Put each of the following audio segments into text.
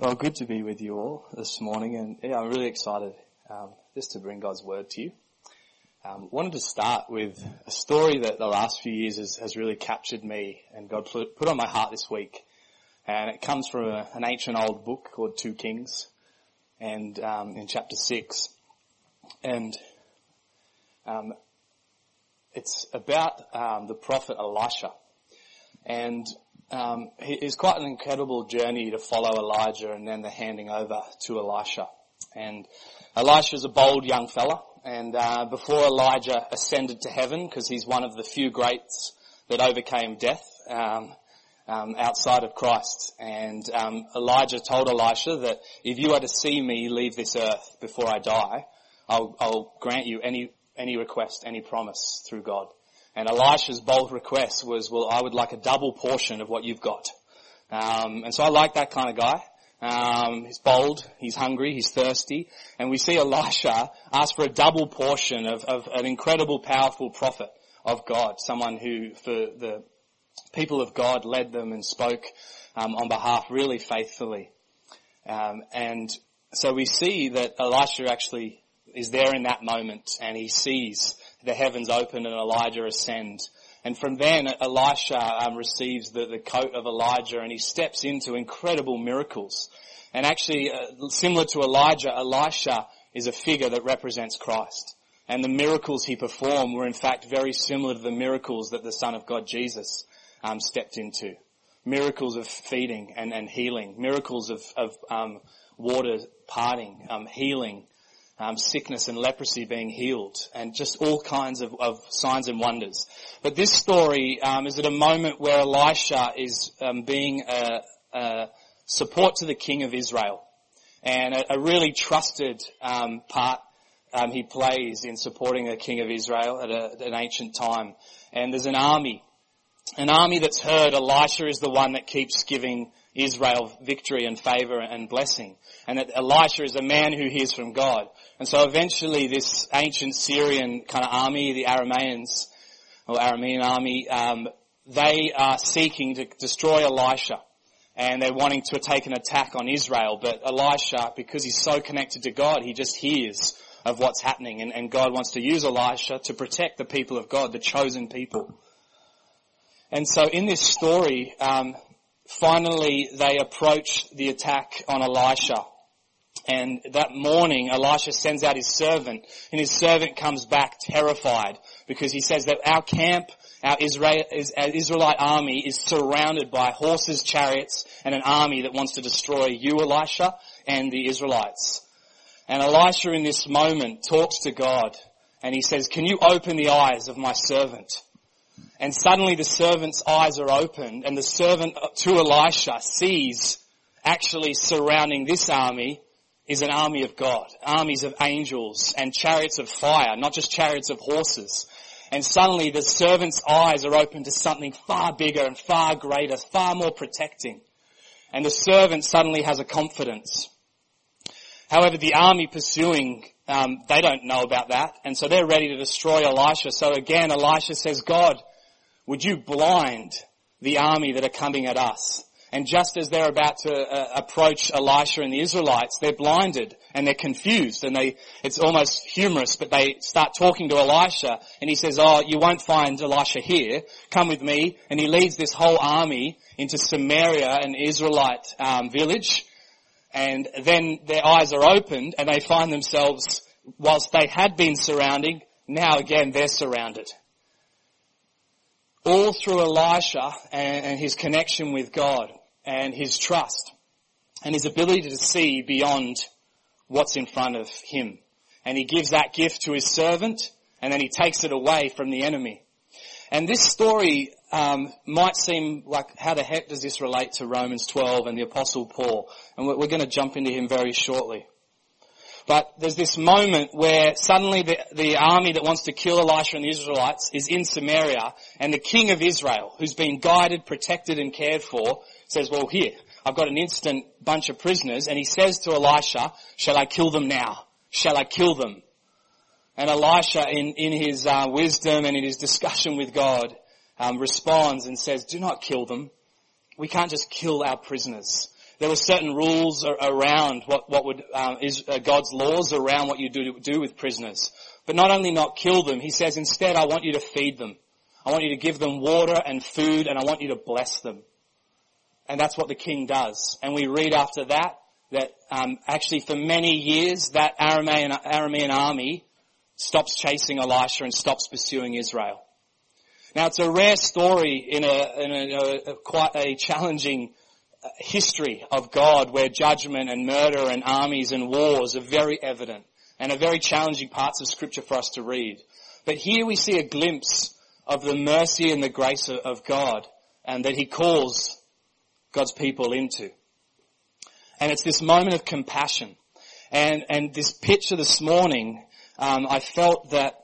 Well, good to be with you all this morning, and yeah, I'm really excited um, just to bring God's word to you. Um, wanted to start with a story that the last few years has, has really captured me, and God put, on my heart this week, and it comes from a, an ancient old book called Two Kings, and um, in chapter six, and um, it's about um, the prophet Elisha, and um, it's quite an incredible journey to follow Elijah and then the handing over to Elisha. And Elisha's a bold young fella, and uh, before Elijah ascended to heaven, because he's one of the few greats that overcame death um, um, outside of Christ, and um, Elijah told Elisha that if you are to see me leave this earth before I die, I'll, I'll grant you any any request, any promise through God. And Elisha's bold request was, well, I would like a double portion of what you've got. Um, and so I like that kind of guy. Um, he's bold, he's hungry, he's thirsty, and we see Elisha ask for a double portion of, of an incredible, powerful prophet of God, someone who, for the people of God, led them and spoke um, on behalf really faithfully. Um, and so we see that Elisha actually is there in that moment, and he sees the heavens open and Elijah ascend. And from then, Elisha um, receives the, the coat of Elijah and he steps into incredible miracles. And actually, uh, similar to Elijah, Elisha is a figure that represents Christ. And the miracles he performed were in fact very similar to the miracles that the Son of God Jesus um, stepped into. Miracles of feeding and, and healing, miracles of, of um, water parting, um, healing, um, sickness and leprosy being healed, and just all kinds of, of signs and wonders. But this story um, is at a moment where Elisha is um, being a, a, support to the king of Israel, and a, a really trusted um, part um, he plays in supporting the king of Israel at, at an ancient time. And there's an army, an army that's heard Elisha is the one that keeps giving Israel victory and favor and blessing. And that Elisha is a man who hears from God. And so eventually this ancient Syrian kind of army, the Arameans, or Aramean army, um, they are seeking to destroy Elisha. And they're wanting to take an attack on Israel. But Elisha, because he's so connected to God, he just hears of what's happening. And, and God wants to use Elisha to protect the people of God, the chosen people. And so in this story, um, finally they approach the attack on Elisha. And that morning, Elisha sends out his servant, and his servant comes back terrified because he says that our camp, our, Israelite army is surrounded by horses, chariots, and an army that wants to destroy you, Elisha, and the Israelites. And Elisha in this moment talks to God, and he says, can you open the eyes of my servant? And suddenly the servant's eyes are opened, and the servant to Elisha sees actually surrounding this army is an army of God, armies of angels and chariots of fire, not just chariots of horses. And suddenly the servant's eyes are open to something far bigger and far greater, far more protecting. And the servant suddenly has a confidence. However, the army pursuing, um, they don't know about that, and so they're ready to destroy Elisha. So again, Elisha says, God, would you blind the army that are coming at us? And just as they're about to uh, approach Elisha and the Israelites, they're blinded and they're confused and they, it's almost humorous, but they start talking to Elisha and he says, oh, you won't find Elisha here. Come with me. And he leads this whole army into Samaria, an Israelite um, village. And then their eyes are opened and they find themselves, whilst they had been surrounding, now again they're surrounded all through Elisha and, his connection with God and his trust and his ability to see beyond what's in front of him. And he gives that gift to his servant and then he takes it away from the enemy. And this story um, might seem like how the heck does this relate to Romans 12 and the Apostle Paul? And we're, we're going to jump into him very shortly. But there's this moment where suddenly the, the army that wants to kill Elisha and the Israelites is in Samaria and the king of Israel, who's been guided, protected and cared for, says, well here, I've got an instant bunch of prisoners and he says to Elisha, shall I kill them now? Shall I kill them? And Elisha in, in his uh, wisdom and in his discussion with God um, responds and says, do not kill them. We can't just kill our prisoners. There were certain rules around what, what would, um, is uh, God's laws around what you do, do with prisoners. But not only not kill them, he says instead I want you to feed them. I want you to give them water and food and I want you to bless them. And that's what the king does. And we read after that that um, actually for many years that Aramean, Aramean army stops chasing Elisha and stops pursuing Israel. Now it's a rare story in a, in a, a quite a challenging history of God where judgment and murder and armies and wars are very evident and are very challenging parts of scripture for us to read. But here we see a glimpse of the mercy and the grace of God and that he calls God's people into. And it's this moment of compassion. And, and this picture this morning, um, I felt that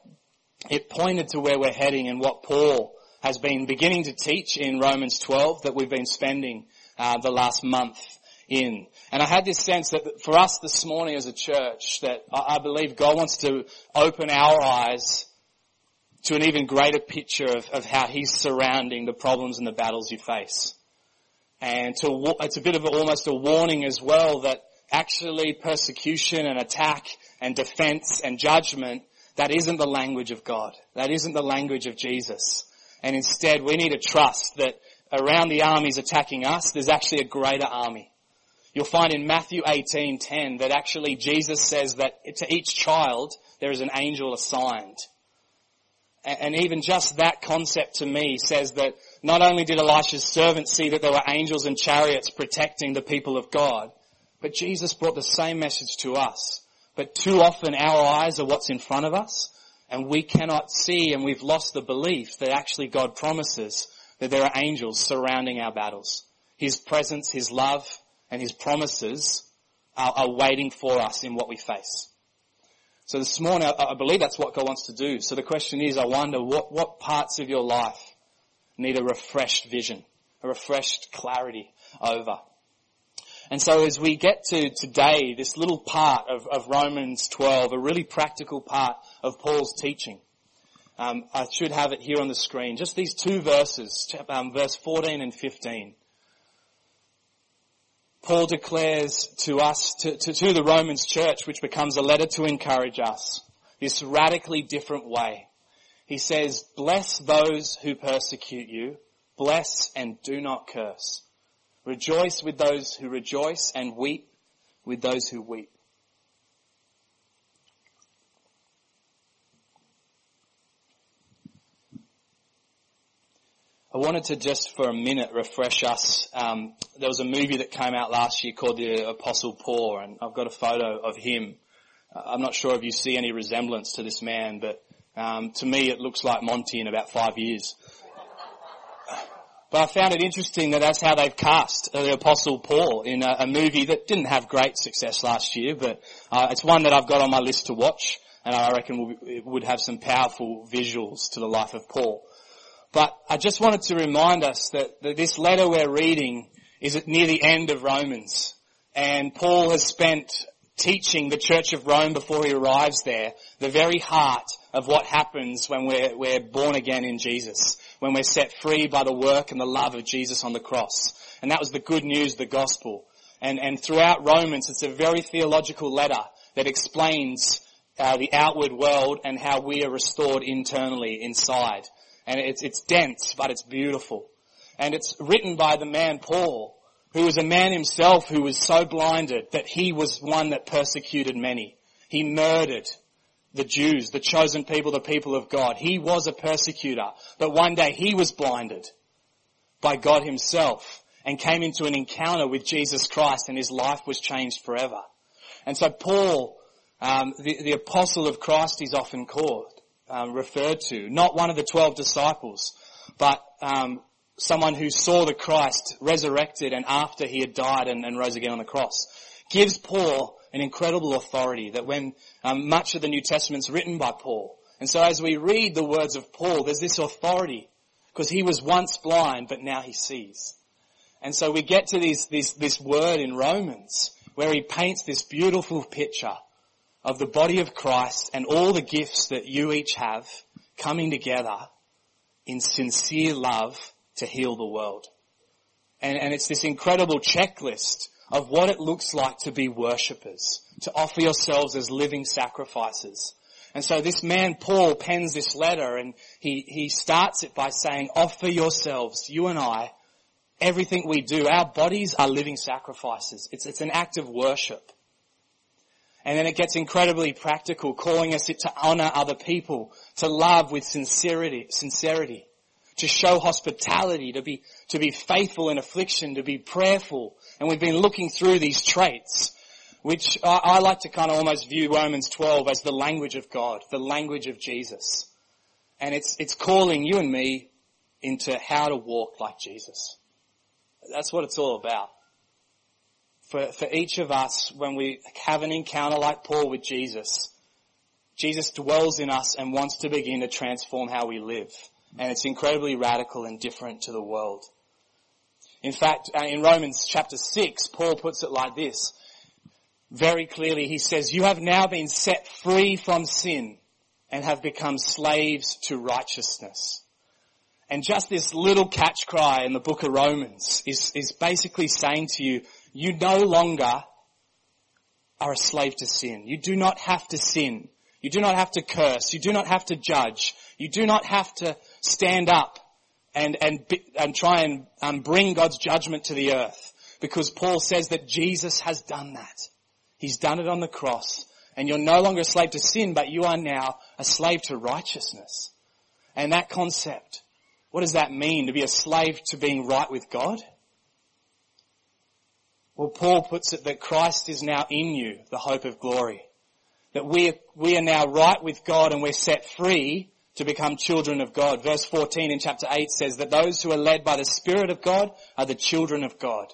it pointed to where we're heading and what Paul has been beginning to teach in Romans 12 that we've been spending uh, the last month in. And I had this sense that for us this morning as a church, that I, believe God wants to open our eyes to an even greater picture of, of how He's surrounding the problems and the battles you face. And to, it's a bit of a, almost a warning as well that actually persecution and attack and defense and judgment, that isn't the language of God. That isn't the language of Jesus. And instead we need to trust that around the armies attacking us, there's actually a greater army. You'll find in Matthew 18:10 that actually Jesus says that to each child there is an angel assigned. And even just that concept to me says that not only did Elisha's servants see that there were angels and chariots protecting the people of God, but Jesus brought the same message to us. But too often our eyes are what's in front of us and we cannot see and we've lost the belief that actually God promises that there are angels surrounding our battles. His presence, His love, and His promises are, are waiting for us in what we face. So this morning, I, I believe that's what God wants to do. So the question is, I wonder what, what parts of your life need a refreshed vision, a refreshed clarity over. And so as we get to today, this little part of, of Romans 12, a really practical part of Paul's teaching, um, I should have it here on the screen. Just these two verses, um, verse 14 and 15. Paul declares to us, to, to, to the Romans church, which becomes a letter to encourage us, this radically different way. He says, bless those who persecute you, bless and do not curse. Rejoice with those who rejoice and weep with those who weep. I wanted to just for a minute refresh us. Um, there was a movie that came out last year called The Apostle Paul, and I've got a photo of him. Uh, I'm not sure if you see any resemblance to this man, but um, to me it looks like Monty in about five years. But I found it interesting that that's how they've cast the Apostle Paul in a, a movie that didn't have great success last year, but uh, it's one that I've got on my list to watch, and I reckon it would have some powerful visuals to the life of Paul. But I just wanted to remind us that, that this letter we're reading is at near the end of Romans. And Paul has spent teaching the church of Rome before he arrives there the very heart of what happens when we're, we're born again in Jesus, when we're set free by the work and the love of Jesus on the cross. And that was the good news, the gospel. And, and throughout Romans, it's a very theological letter that explains uh, the outward world and how we are restored internally inside and it's, it's dense, but it's beautiful. And it's written by the man Paul, who was a man himself who was so blinded that he was one that persecuted many. He murdered the Jews, the chosen people, the people of God. He was a persecutor, but one day he was blinded by God himself and came into an encounter with Jesus Christ and his life was changed forever. And so Paul, um, the, the apostle of Christ he's often called, um, referred to. Not one of the twelve disciples, but um, someone who saw the Christ resurrected and after he had died and, and rose again on the cross. Gives Paul an incredible authority that when um, much of the New Testament's written by Paul. And so as we read the words of Paul, there's this authority because he was once blind, but now he sees. And so we get to this, this, this word in Romans where he paints this beautiful picture of the body of Christ and all the gifts that you each have coming together in sincere love to heal the world. And, and it's this incredible checklist of what it looks like to be worshippers, to offer yourselves as living sacrifices. And so this man, Paul, pens this letter and he, he starts it by saying, offer yourselves, you and I, everything we do, our bodies are living sacrifices. It's, it's an act of worship. And then it gets incredibly practical, calling us to honor other people, to love with sincerity, sincerity, to show hospitality, to be, to be faithful in affliction, to be prayerful. And we've been looking through these traits which I, I like to kind of almost view Romans 12 as the language of God, the language of Jesus. And it's, it's calling you and me into how to walk like Jesus. That's what it's all about. For, for each of us, when we have an encounter like Paul with Jesus, Jesus dwells in us and wants to begin to transform how we live. And it's incredibly radical and different to the world. In fact, uh, in Romans chapter 6, Paul puts it like this very clearly. He says, you have now been set free from sin and have become slaves to righteousness. And just this little catch cry in the book of Romans is, is basically saying to you, you no longer are a slave to sin. You do not have to sin. You do not have to curse. You do not have to judge. You do not have to stand up and, and, and try and um, bring God's judgment to the earth. Because Paul says that Jesus has done that. He's done it on the cross. And you're no longer a slave to sin, but you are now a slave to righteousness. And that concept, what does that mean to be a slave to being right with God? Well, Paul puts it that Christ is now in you, the hope of glory. That we are, we are now right with God and we're set free to become children of God. Verse 14 in chapter 8 says that those who are led by the Spirit of God are the children of God.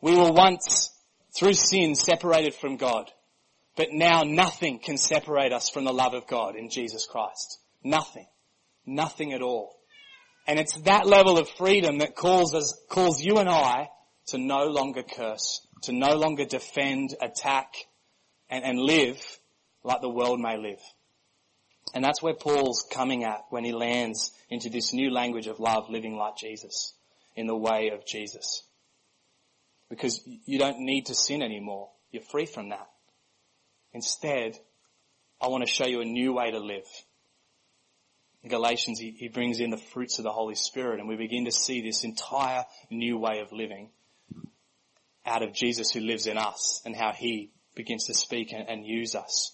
We were once through sin separated from God. But now nothing can separate us from the love of God in Jesus Christ. Nothing. Nothing at all. And it's that level of freedom that calls us, calls you and I to no longer curse, to no longer defend, attack, and, and live like the world may live. And that's where Paul's coming at when he lands into this new language of love, living like Jesus, in the way of Jesus because you don't need to sin anymore. You're free from that. Instead, I want to show you a new way to live. In Galatians, he, he brings in the fruits of the Holy Spirit and we begin to see this entire new way of living out of Jesus who lives in us and how he begins to speak and, and use us.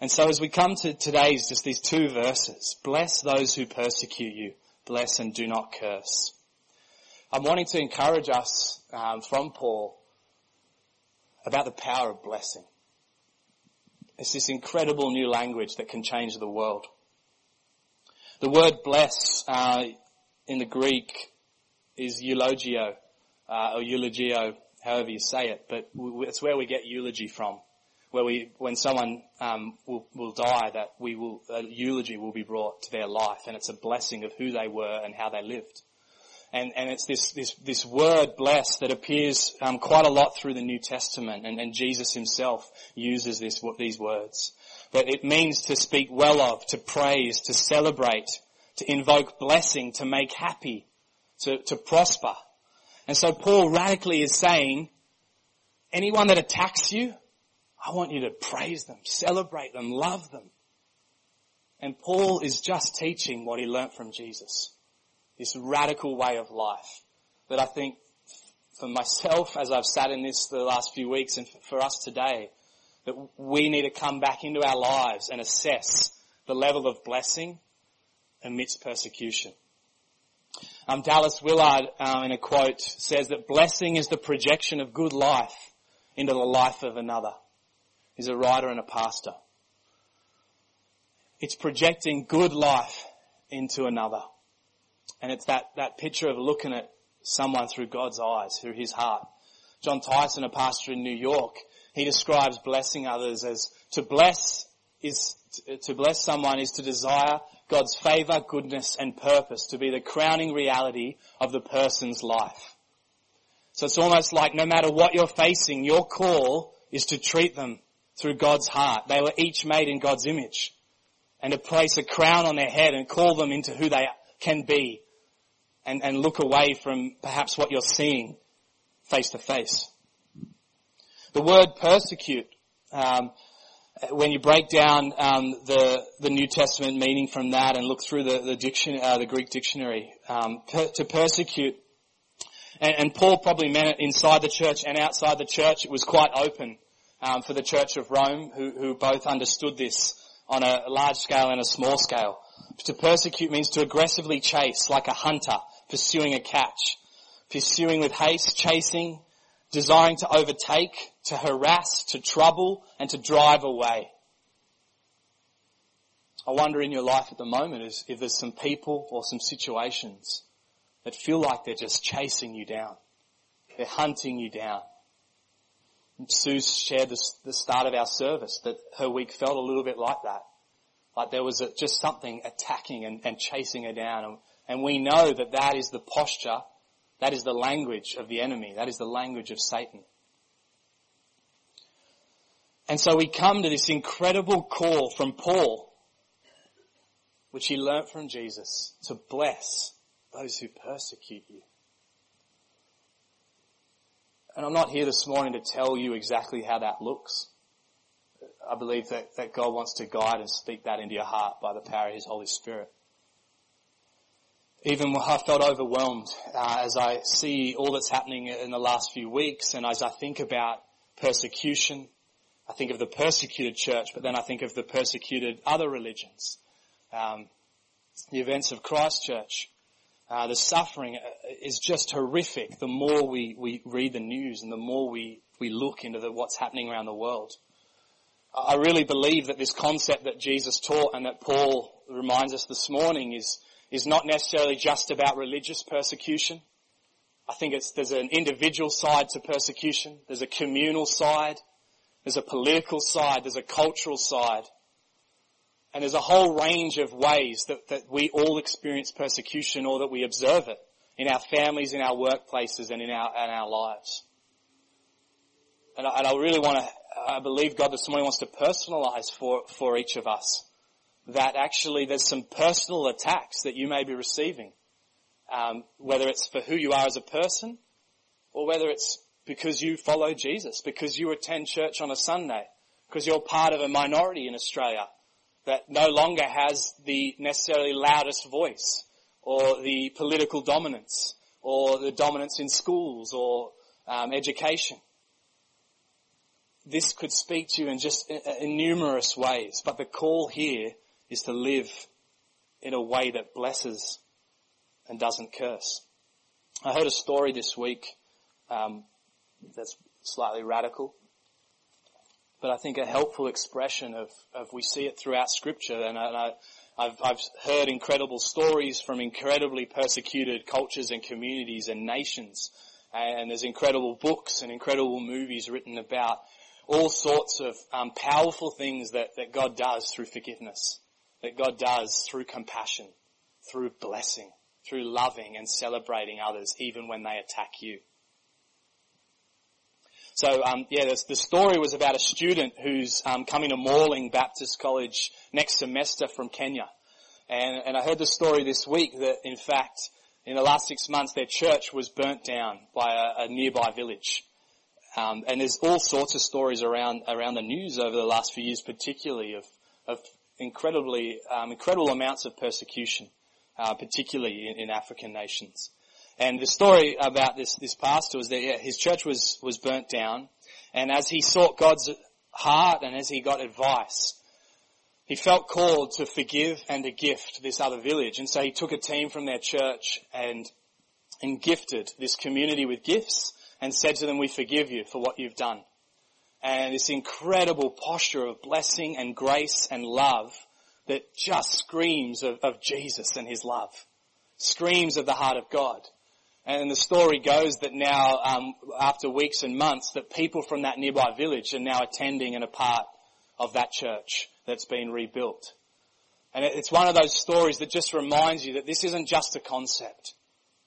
And so as we come to today's just these two verses, bless those who persecute you, bless and do not curse. I'm wanting to encourage us um, from Paul about the power of blessing. It's this incredible new language that can change the world. The word bless uh, in the Greek is eulogio uh, or eulogio, however you say it, but it's where we get eulogy from. Where we, when someone um, will, will die, that we will a eulogy will be brought to their life, and it's a blessing of who they were and how they lived. And, and it's this, this, this word blessed that appears um, quite a lot through the New Testament and, and Jesus himself uses this, these words. But it means to speak well of, to praise, to celebrate, to invoke blessing, to make happy, to, to prosper. And so Paul radically is saying, anyone that attacks you, I want you to praise them, celebrate them, love them. And Paul is just teaching what he learnt from Jesus this radical way of life that I think for myself as I've sat in this the last few weeks and for us today, that we need to come back into our lives and assess the level of blessing amidst persecution. Um, Dallas Willard, um, in a quote, says that blessing is the projection of good life into the life of another. He's a writer and a pastor. It's projecting good life into another. And it's that, that picture of looking at someone through God's eyes, through his heart. Jon Tyson, a pastor in New York, he describes blessing others as to bless is, to bless someone is to desire God's favor, goodness and purpose to be the crowning reality of the person's life. So it's almost like no matter what you're facing, your call is to treat them through God's heart. They were each made in God's image. And to place a crown on their head and call them into who they can be and, and look away from perhaps what you're seeing face to face. The word persecute, um, when you break down um, the the New Testament meaning from that and look through the the, diction, uh, the Greek dictionary, um, per, to persecute, and, and, Paul probably meant it inside the church and outside the church. It was quite open um, for the Church of Rome, who, who both understood this on a large scale and a small scale. To persecute means to aggressively chase, like a hunter pursuing a catch, pursuing with haste, chasing, desiring to overtake, to harass, to trouble, and to drive away. I wonder in your life at the moment is if there's some people or some situations that feel like they're just chasing you down. They're hunting you down. Sue shared this, the start of our service that her week felt a little bit like that. Like there was a, just something attacking and, and chasing her down. And, and we know that that is the posture, that is the language of the enemy, that is the language of Satan. And so we come to this incredible call from Paul, which he learnt from Jesus, to bless those who persecute you. And I'm not here this morning to tell you exactly how that looks. I believe that, that God wants to guide and speak that into your heart by the power of His Holy Spirit. Even I felt overwhelmed uh, as I see all that's happening in the last few weeks and as I think about persecution, I think of the persecuted church, but then I think of the persecuted other religions. Um, the events of Christchurch, uh, the suffering uh, is just horrific the more we, we read the news and the more we, we look into the, what's happening around the world. I really believe that this concept that Jesus taught and that Paul reminds us this morning is, is not necessarily just about religious persecution. I think it's, there's an individual side to persecution. There's a communal side. There's a political side. There's a cultural side. And there's a whole range of ways that, that we all experience persecution or that we observe it in our families, in our workplaces, and in our, in our lives. And I, and I really want to, I believe God this morning wants to personalize for, for each of us that actually there's some personal attacks that you may be receiving. Um, whether it's for who you are as a person or whether it's because you follow Jesus, because you attend church on a Sunday, because you're part of a minority in Australia that no longer has the necessarily loudest voice or the political dominance or the dominance in schools or um, education this could speak to you in just in numerous ways, but the call here is to live in a way that blesses and doesn't curse. I heard a story this week um, that's slightly radical, but I think a helpful expression of, of we see it throughout Scripture, and, I, I've, I've heard incredible stories from incredibly persecuted cultures and communities and nations, and there's incredible books and incredible movies written about all sorts of um, powerful things that, that God does through forgiveness, that God does through compassion, through blessing, through loving and celebrating others even when they attack you. So um, yeah, the, the, story was about a student who's um, coming to Morling Baptist College next semester from Kenya, and, and I heard the story this week that in fact in the last six months their church was burnt down by a, a nearby village. Um, and there's all sorts of stories around around the news over the last few years, particularly of of incredibly um, incredible amounts of persecution, uh, particularly in, in, African nations. And the story about this this pastor was that yeah, his church was was burnt down, and as he sought God's heart and as he got advice, he felt called to forgive and to gift this other village. And so he took a team from their church and and gifted this community with gifts and said to them, we forgive you for what you've done. And this incredible posture of blessing and grace and love that just screams of, of Jesus and his love. Screams of the heart of God. And the story goes that now, um, after weeks and months, that people from that nearby village are now attending and a part of that church that's been rebuilt. And it's one of those stories that just reminds you that this isn't just a concept.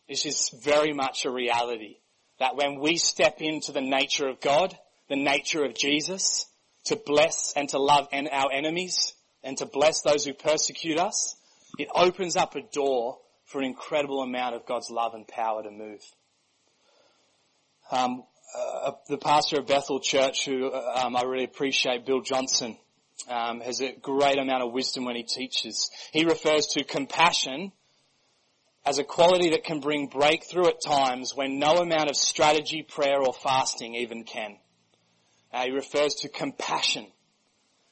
This is very much a reality that when we step into the nature of God, the nature of Jesus, to bless and to love our enemies and to bless those who persecute us, it opens up a door for an incredible amount of God's love and power to move. Um, uh, the pastor of Bethel Church, who um, I really appreciate, Bill Johnson, um, has a great amount of wisdom when he teaches. He refers to compassion as a quality that can bring breakthrough at times when no amount of strategy, prayer, or fasting even can. Uh, he refers to compassion.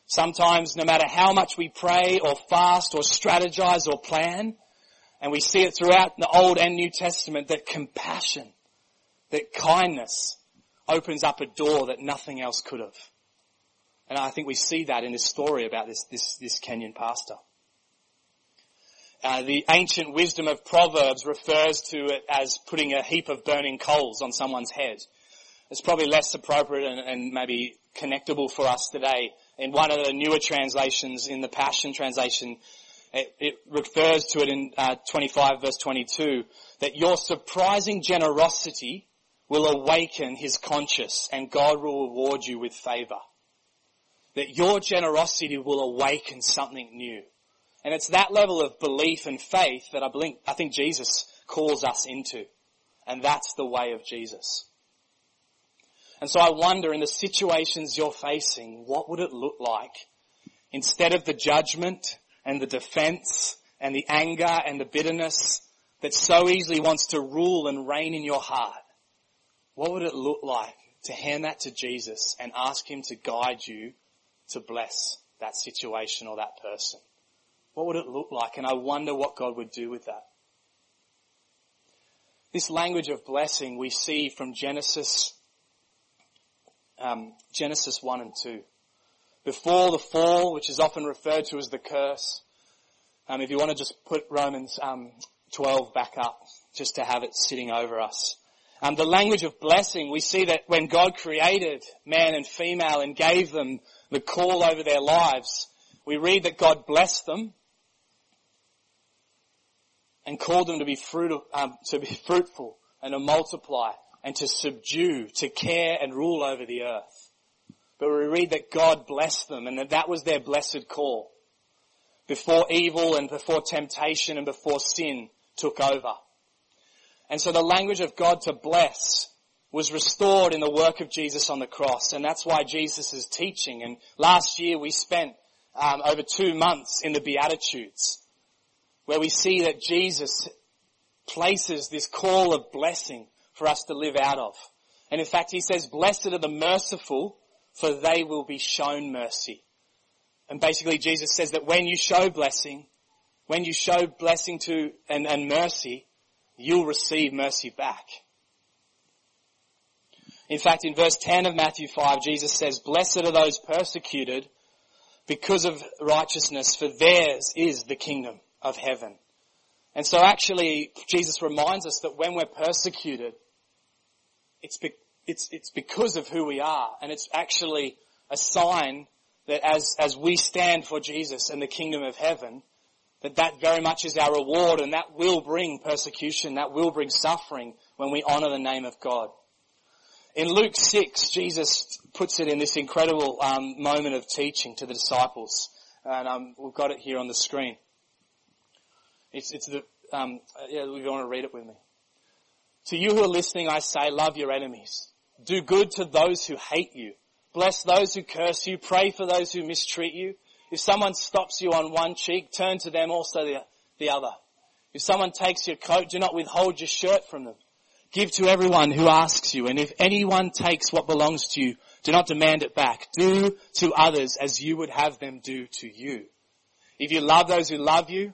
Sometimes no matter how much we pray or fast or strategize or plan, and we see it throughout the Old and New Testament that compassion, that kindness opens up a door that nothing else could have. And I think we see that in this story about this, this, this Kenyan pastor. Uh, the ancient wisdom of Proverbs refers to it as putting a heap of burning coals on someone's head. It's probably less appropriate and, and maybe connectable for us today. In one of the newer translations, in the Passion translation, it, it refers to it in uh, 25 verse 22 that your surprising generosity will awaken his conscience and God will reward you with favor. That your generosity will awaken something new. And it's that level of belief and faith that I, believe, I think Jesus calls us into. And that's the way of Jesus. And so I wonder in the situations you're facing, what would it look like instead of the judgment and the defense and the anger and the bitterness that so easily wants to rule and reign in your heart? What would it look like to hand that to Jesus and ask Him to guide you to bless that situation or that person? What would it look like? And I wonder what God would do with that. This language of blessing we see from Genesis, um, Genesis 1 and 2. Before the fall, which is often referred to as the curse, um, if you want to just put Romans um, 12 back up, just to have it sitting over us. Um, the language of blessing, we see that when God created man and female and gave them the call over their lives, we read that God blessed them and called them to be fruit, um, to be fruitful and to multiply and to subdue, to care and rule over the earth. But we read that God blessed them and that that was their blessed call before evil and before temptation and before sin took over. And so the language of God to bless was restored in the work of Jesus on the cross. And that's why Jesus is teaching. And last year we spent um, over two months in the Beatitudes where we see that Jesus places this call of blessing for us to live out of. And in fact, he says, blessed are the merciful, for they will be shown mercy. And basically Jesus says that when you show blessing, when you show blessing to and, and mercy, you'll receive mercy back. In fact, in verse 10 of Matthew 5, Jesus says, blessed are those persecuted because of righteousness, for theirs is the kingdom of heaven. And so actually, Jesus reminds us that when we're persecuted, it's, be, it's, it's because of who we are. And it's actually a sign that as, as we stand for Jesus and the kingdom of heaven, that that very much is our reward and that will bring persecution, that will bring suffering when we honor the name of God. In Luke 6, Jesus puts it in this incredible um, moment of teaching to the disciples. And um, we've got it here on the screen. It's, it's the, um, yeah, if you want to read it with me. To you who are listening, I say, love your enemies. Do good to those who hate you. Bless those who curse you. Pray for those who mistreat you. If someone stops you on one cheek, turn to them also the, the other. If someone takes your coat, do not withhold your shirt from them. Give to everyone who asks you, and if anyone takes what belongs to you, do not demand it back. Do to others as you would have them do to you. If you love those who love you,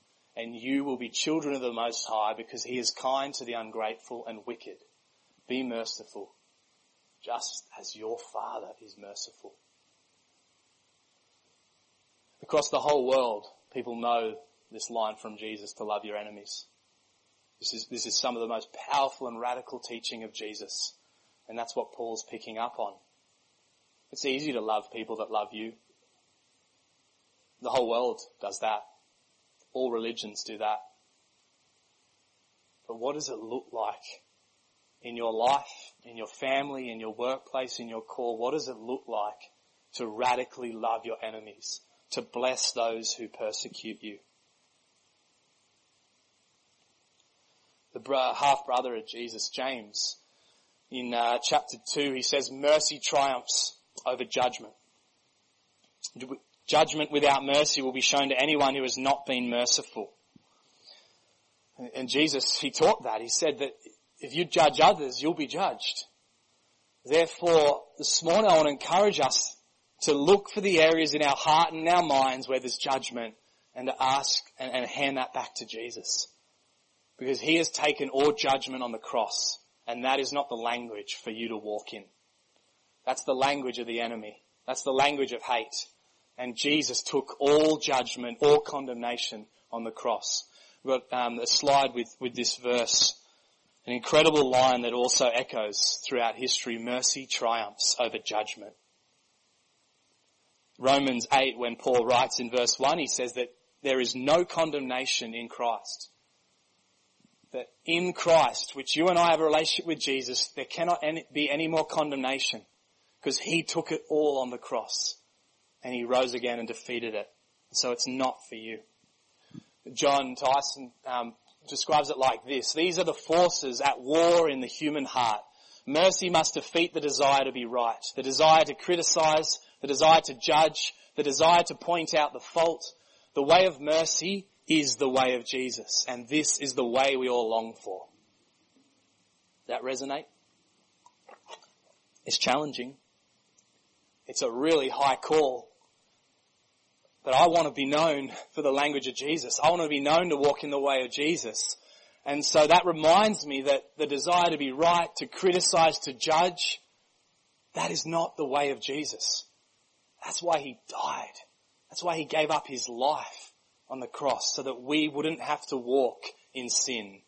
and you will be children of the Most High because He is kind to the ungrateful and wicked. Be merciful, just as your Father is merciful. Across the whole world, people know this line from Jesus to love your enemies. This is, this is some of the most powerful and radical teaching of Jesus. And that's what Paul's picking up on. It's easy to love people that love you. The whole world does that. All religions do that. But what does it look like in your life, in your family, in your workplace, in your call? What does it look like to radically love your enemies, to bless those who persecute you? The half brother of Jesus, James, in uh, chapter 2, he says, mercy triumphs over judgment. Judgment without mercy will be shown to anyone who has not been merciful. And Jesus, he taught that. He said that if you judge others, you'll be judged. Therefore, this morning I want to encourage us to look for the areas in our heart and our minds where there's judgment and to ask and, and hand that back to Jesus. Because he has taken all judgment on the cross and that is not the language for you to walk in. That's the language of the enemy. That's the language of hate. And Jesus took all judgment, all condemnation on the cross. We've got um, a slide with, with this verse. An incredible line that also echoes throughout history. Mercy triumphs over judgment. Romans 8, when Paul writes in verse 1, he says that there is no condemnation in Christ. That in Christ, which you and I have a relationship with Jesus, there cannot be any more condemnation because he took it all on the cross and he rose again and defeated it. So it's not for you. Jon Tyson um, describes it like this. These are the forces at war in the human heart. Mercy must defeat the desire to be right, the desire to criticize, the desire to judge, the desire to point out the fault. The way of mercy is the way of Jesus, and this is the way we all long for. That resonate? It's challenging. It's a really high call. But I want to be known for the language of Jesus. I want to be known to walk in the way of Jesus. And so that reminds me that the desire to be right, to criticize, to judge, that is not the way of Jesus. That's why he died. That's why he gave up his life on the cross so that we wouldn't have to walk in sin.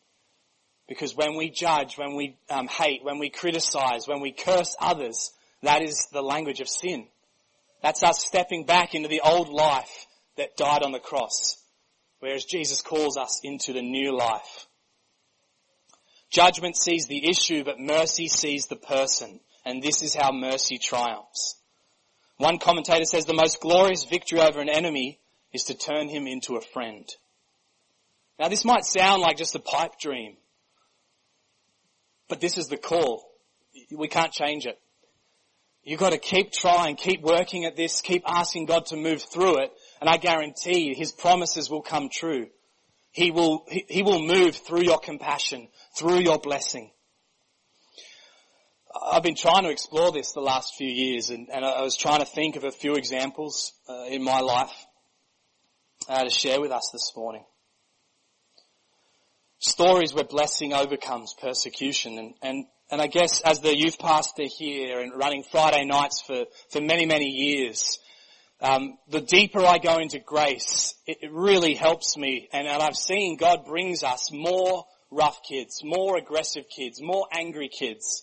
Because when we judge, when we um, hate, when we criticize, when we curse others, that is the language of sin. That's us stepping back into the old life that died on the cross. Whereas Jesus calls us into the new life. Judgment sees the issue, but mercy sees the person. And this is how mercy triumphs. One commentator says the most glorious victory over an enemy is to turn him into a friend. Now this might sound like just a pipe dream, but this is the call. We can't change it. You've got to keep trying, keep working at this, keep asking God to move through it, and I guarantee you, His promises will come true. He will, he, he will move through your compassion, through your blessing. I've been trying to explore this the last few years, and, and I was trying to think of a few examples uh, in my life uh, to share with us this morning. Stories where blessing overcomes persecution, and, and and I guess as the youth pastor here and running Friday nights for, for many, many years, um, the deeper I go into grace, it, it really helps me. And, and I've seen God brings us more rough kids, more aggressive kids, more angry kids.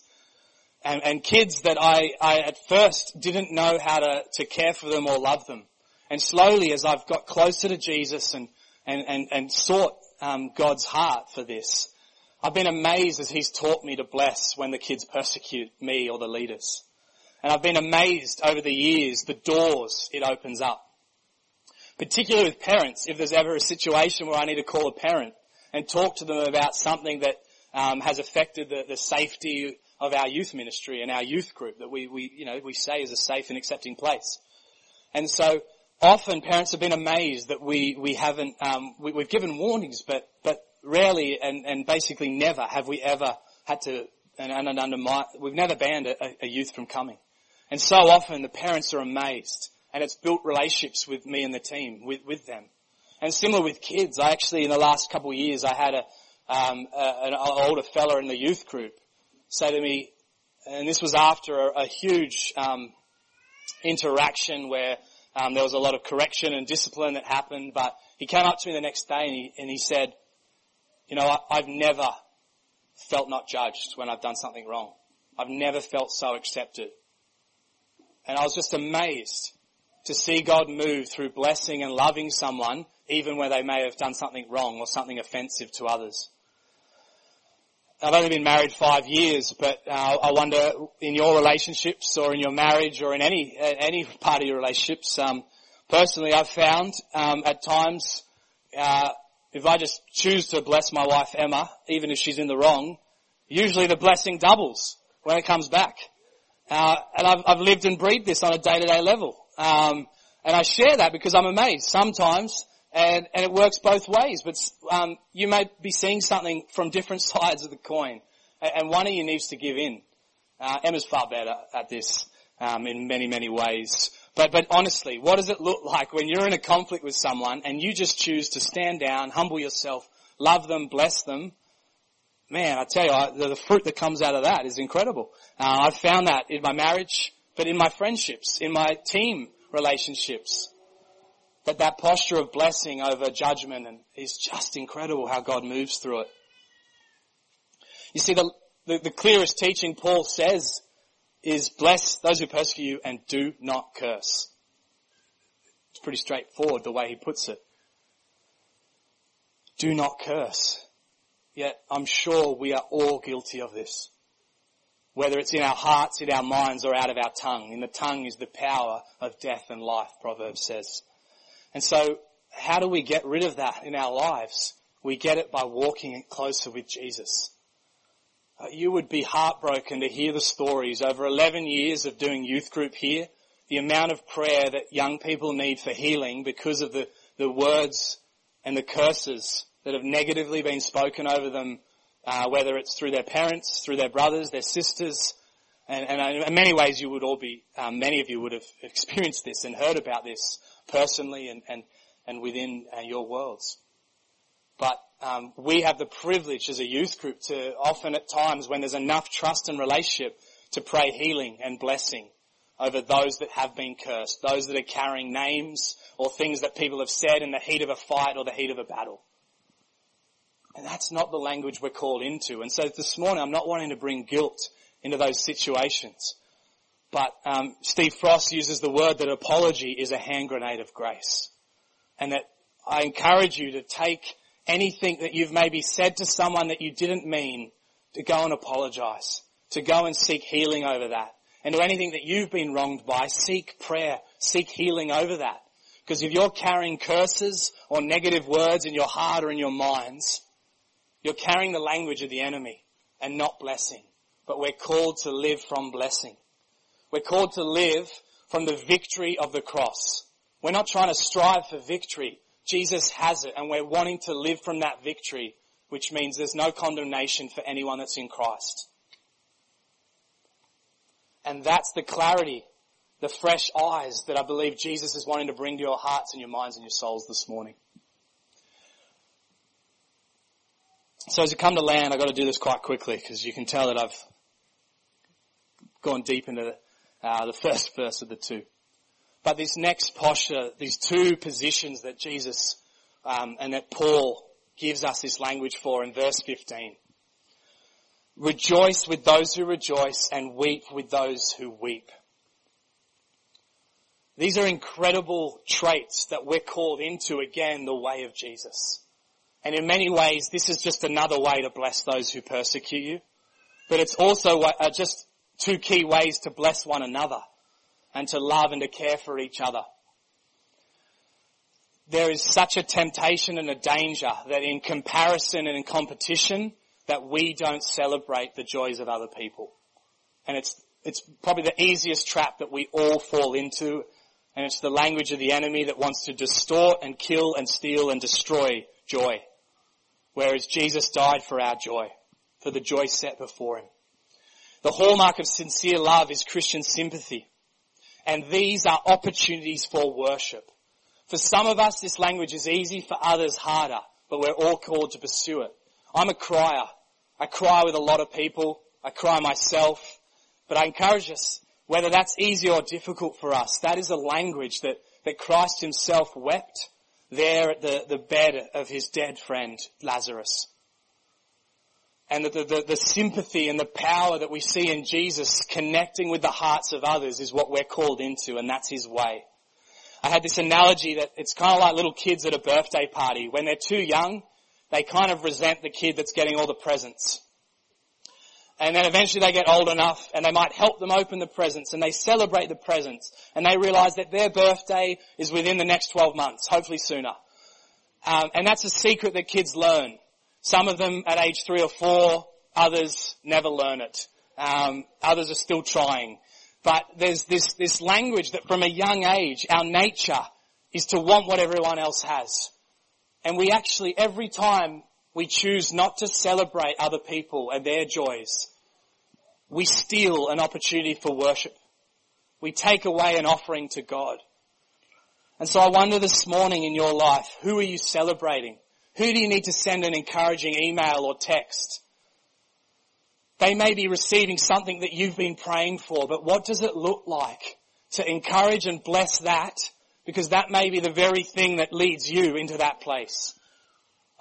And, and kids that I, I at first didn't know how to, to care for them or love them. And slowly as I've got closer to Jesus and, and, and, and sought um, God's heart for this, I've been amazed as he's taught me to bless when the kids persecute me or the leaders. And I've been amazed over the years the doors it opens up. Particularly with parents, if there's ever a situation where I need to call a parent and talk to them about something that um, has affected the, the safety of our youth ministry and our youth group that we, we, you know, we say is a safe and accepting place. And so often parents have been amazed that we, we haven't, um, we, have given warnings, but, but rarely and, and basically never have we ever had to, and, and under my, we've never banned a, a youth from coming. And so often the parents are amazed and it's built relationships with me and the team, with, with them. And similar with kids, I actually, in the last couple of years, I had a, um, a, an older fella in the youth group say to me, and this was after a, a huge um, interaction where um, there was a lot of correction and discipline that happened, but he came up to me the next day and he, and he said, you know, I, I've never felt not judged when I've done something wrong. I've never felt so accepted. And I was just amazed to see God move through blessing and loving someone even where they may have done something wrong or something offensive to others. I've only been married five years, but uh, I wonder in your relationships or in your marriage or in any any part of your relationships. Um, personally, I've found um, at times uh, if I just choose to bless my wife Emma, even if she's in the wrong, usually the blessing doubles when it comes back. Uh, and I've, I've, lived and breathed this on a day-to-day level. Um, and I share that because I'm amazed. Sometimes and, and it works both ways. But um, you may be seeing something from different sides of the coin, and one of you needs to give in. Uh, Emma's far better at this um, in many, many ways. But, but honestly, what does it look like when you're in a conflict with someone and you just choose to stand down, humble yourself, love them, bless them? Man, I tell you, the, the fruit that comes out of that is incredible. Uh, I've found that in my marriage, but in my friendships, in my team relationships that that posture of blessing over judgment and is just incredible how God moves through it. You see, the, the, the clearest teaching Paul says is bless those who persecute you and do not curse. It's pretty straightforward the way he puts it. Do not curse. Yet I'm sure we are all guilty of this. Whether it's in our hearts, in our minds, or out of our tongue. In the tongue is the power of death and life, Proverbs says. And so how do we get rid of that in our lives? We get it by walking closer with Jesus. Uh, you would be heartbroken to hear the stories over 11 years of doing youth group here, the amount of prayer that young people need for healing because of the, the words and the curses that have negatively been spoken over them, uh, whether it's through their parents, through their brothers, their sisters, and, and in many ways you would all be, um, many of you would have experienced this and heard about this personally and, and, and within uh, your worlds. But um, we have the privilege as a youth group to often at times when there's enough trust and relationship to pray healing and blessing over those that have been cursed, those that are carrying names or things that people have said in the heat of a fight or the heat of a battle. And that's not the language we're called into. And so this morning I'm not wanting to bring guilt into those situations. But um, Steve Frost uses the word that apology is a hand grenade of grace. And that I encourage you to take anything that you've maybe said to someone that you didn't mean to go and apologize, to go and seek healing over that. And to anything that you've been wronged by, seek prayer, seek healing over that. Because if you're carrying curses or negative words in your heart or in your minds, you're carrying the language of the enemy and not blessing. But we're called to live from blessing. We're called to live from the victory of the cross. We're not trying to strive for victory. Jesus has it and we're wanting to live from that victory, which means there's no condemnation for anyone that's in Christ. And that's the clarity, the fresh eyes that I believe Jesus is wanting to bring to your hearts and your minds and your souls this morning. So as you come to land, I've got to do this quite quickly because you can tell that I've gone deep into uh, the first verse of the two. But this next posture, these two positions that Jesus um, and that Paul gives us this language for in verse 15. Rejoice with those who rejoice and weep with those who weep. These are incredible traits that we're called into again the way of Jesus. And in many ways, this is just another way to bless those who persecute you. But it's also uh, just two key ways to bless one another and to love and to care for each other. There is such a temptation and a danger that in comparison and in competition that we don't celebrate the joys of other people. And it's, it's probably the easiest trap that we all fall into and it's the language of the enemy that wants to distort and kill and steal and destroy joy. Whereas Jesus died for our joy, for the joy set before him. The hallmark of sincere love is Christian sympathy. And these are opportunities for worship. For some of us, this language is easy, for others harder, but we're all called to pursue it. I'm a crier. I cry with a lot of people. I cry myself. But I encourage us, whether that's easy or difficult for us, that is a language that, that Christ himself wept there at the, the bed of his dead friend, Lazarus. And the, the, the, sympathy and the power that we see in Jesus connecting with the hearts of others is what we're called into and that's His way. I had this analogy that it's kind of like little kids at a birthday party. When they're too young, they kind of resent the kid that's getting all the presents. And then eventually they get old enough and they might help them open the presents and they celebrate the presents and they realize that their birthday is within the next 12 months, hopefully sooner. Um, and that's a secret that kids learn. Some of them at age three or four, others never learn it. Um, others are still trying. But there's this, this language that from a young age, our nature is to want what everyone else has. And we actually, every time we choose not to celebrate other people and their joys, we steal an opportunity for worship. We take away an offering to God. And so I wonder this morning in your life, who are you celebrating? Who do you need to send an encouraging email or text? They may be receiving something that you've been praying for, but what does it look like to encourage and bless that? Because that may be the very thing that leads you into that place.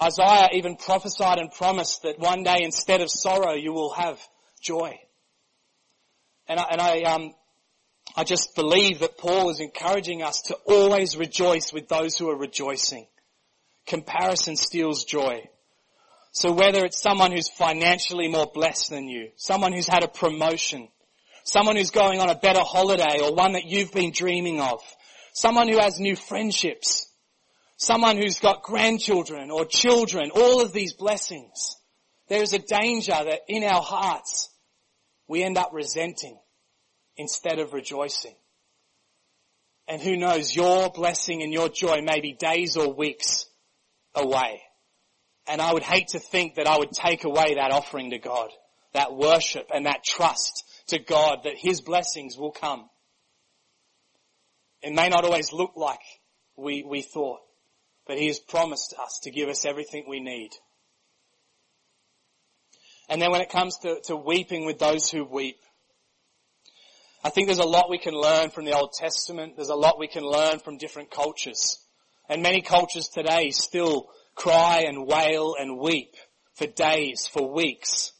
Isaiah even prophesied and promised that one day instead of sorrow you will have joy. And I, and I, um, I just believe that Paul is encouraging us to always rejoice with those who are rejoicing. Comparison steals joy. So whether it's someone who's financially more blessed than you, someone who's had a promotion, someone who's going on a better holiday or one that you've been dreaming of, someone who has new friendships, someone who's got grandchildren or children, all of these blessings, there is a danger that in our hearts we end up resenting instead of rejoicing. And who knows, your blessing and your joy may be days or weeks away. And I would hate to think that I would take away that offering to God, that worship and that trust to God that His blessings will come. It may not always look like we, we thought, but He has promised us to give us everything we need. And then when it comes to, to weeping with those who weep, I think there's a lot we can learn from the Old Testament. There's a lot we can learn from different cultures. And many cultures today still cry and wail and weep for days, for weeks,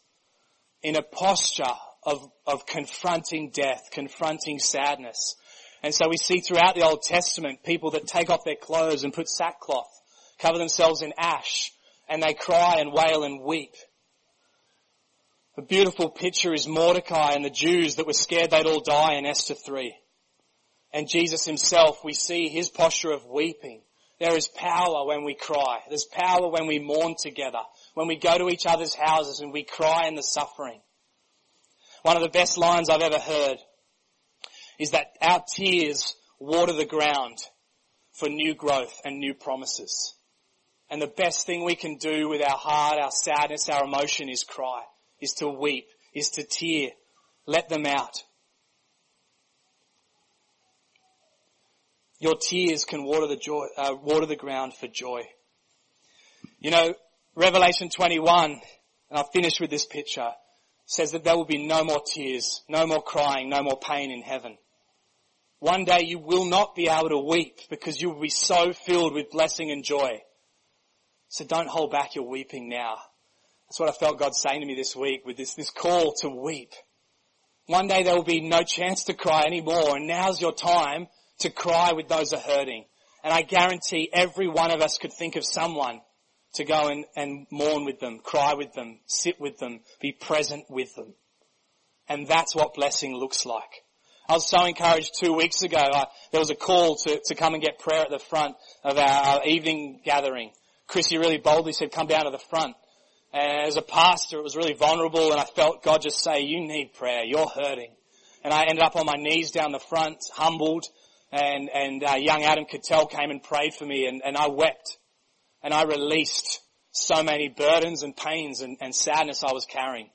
in a posture of, of confronting death, confronting sadness. And so we see throughout the Old Testament people that take off their clothes and put sackcloth, cover themselves in ash, and they cry and wail and weep. A beautiful picture is Mordecai and the Jews that were scared they'd all die in Esther 3. And Jesus himself, we see his posture of weeping there is power when we cry. There's power when we mourn together, when we go to each other's houses and we cry in the suffering. One of the best lines I've ever heard is that our tears water the ground for new growth and new promises. And the best thing we can do with our heart, our sadness, our emotion is cry, is to weep, is to tear. Let them out. Your tears can water the joy, uh, water the ground for joy. You know, Revelation 21, and I'll finish with this picture, says that there will be no more tears, no more crying, no more pain in heaven. One day you will not be able to weep because you will be so filled with blessing and joy. So don't hold back your weeping now. That's what I felt God saying to me this week with this, this call to weep. One day there will be no chance to cry anymore and now's your time to cry with those who are hurting. And I guarantee every one of us could think of someone to go and, and mourn with them, cry with them, sit with them, be present with them. And that's what blessing looks like. I was so encouraged two weeks ago. I, there was a call to, to come and get prayer at the front of our, our evening gathering. Chrissy really boldly said, come down to the front. And as a pastor, it was really vulnerable and I felt God just say, you need prayer. You're hurting. And I ended up on my knees down the front, humbled, and, and uh, young Adam Cattell came and prayed for me and, and I wept and I released so many burdens and pains and, and sadness I was carrying.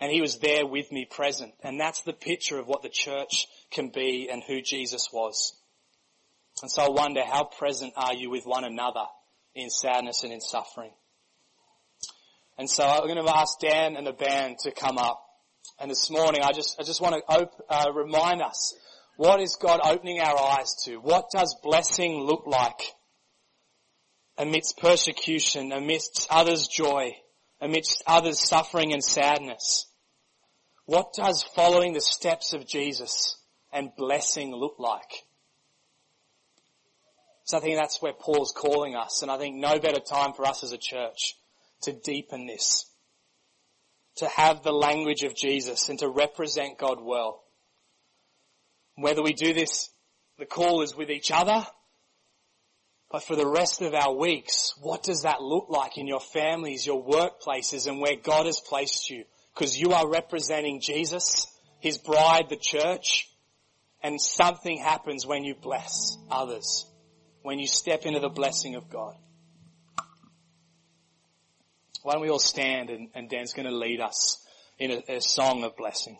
And he was there with me present. And that's the picture of what the church can be and who Jesus was. And so I wonder how present are you with one another in sadness and in suffering? And so I'm going to ask Dan and the band to come up. And this morning I just, I just want to op- uh, remind us what is God opening our eyes to? What does blessing look like amidst persecution, amidst others' joy, amidst others' suffering and sadness. What does following the steps of Jesus and blessing look like? So I think that's where Paul's calling us, and I think no better time for us as a church to deepen this, to have the language of Jesus and to represent God well. Whether we do this, the call is with each other, but for the rest of our weeks, what does that look like in your families, your workplaces, and where God has placed you? Because you are representing Jesus, His bride, the church, and something happens when you bless others when you step into the blessing of God. Why don't we all stand and, and Dan's going to lead us in a, a song of blessing.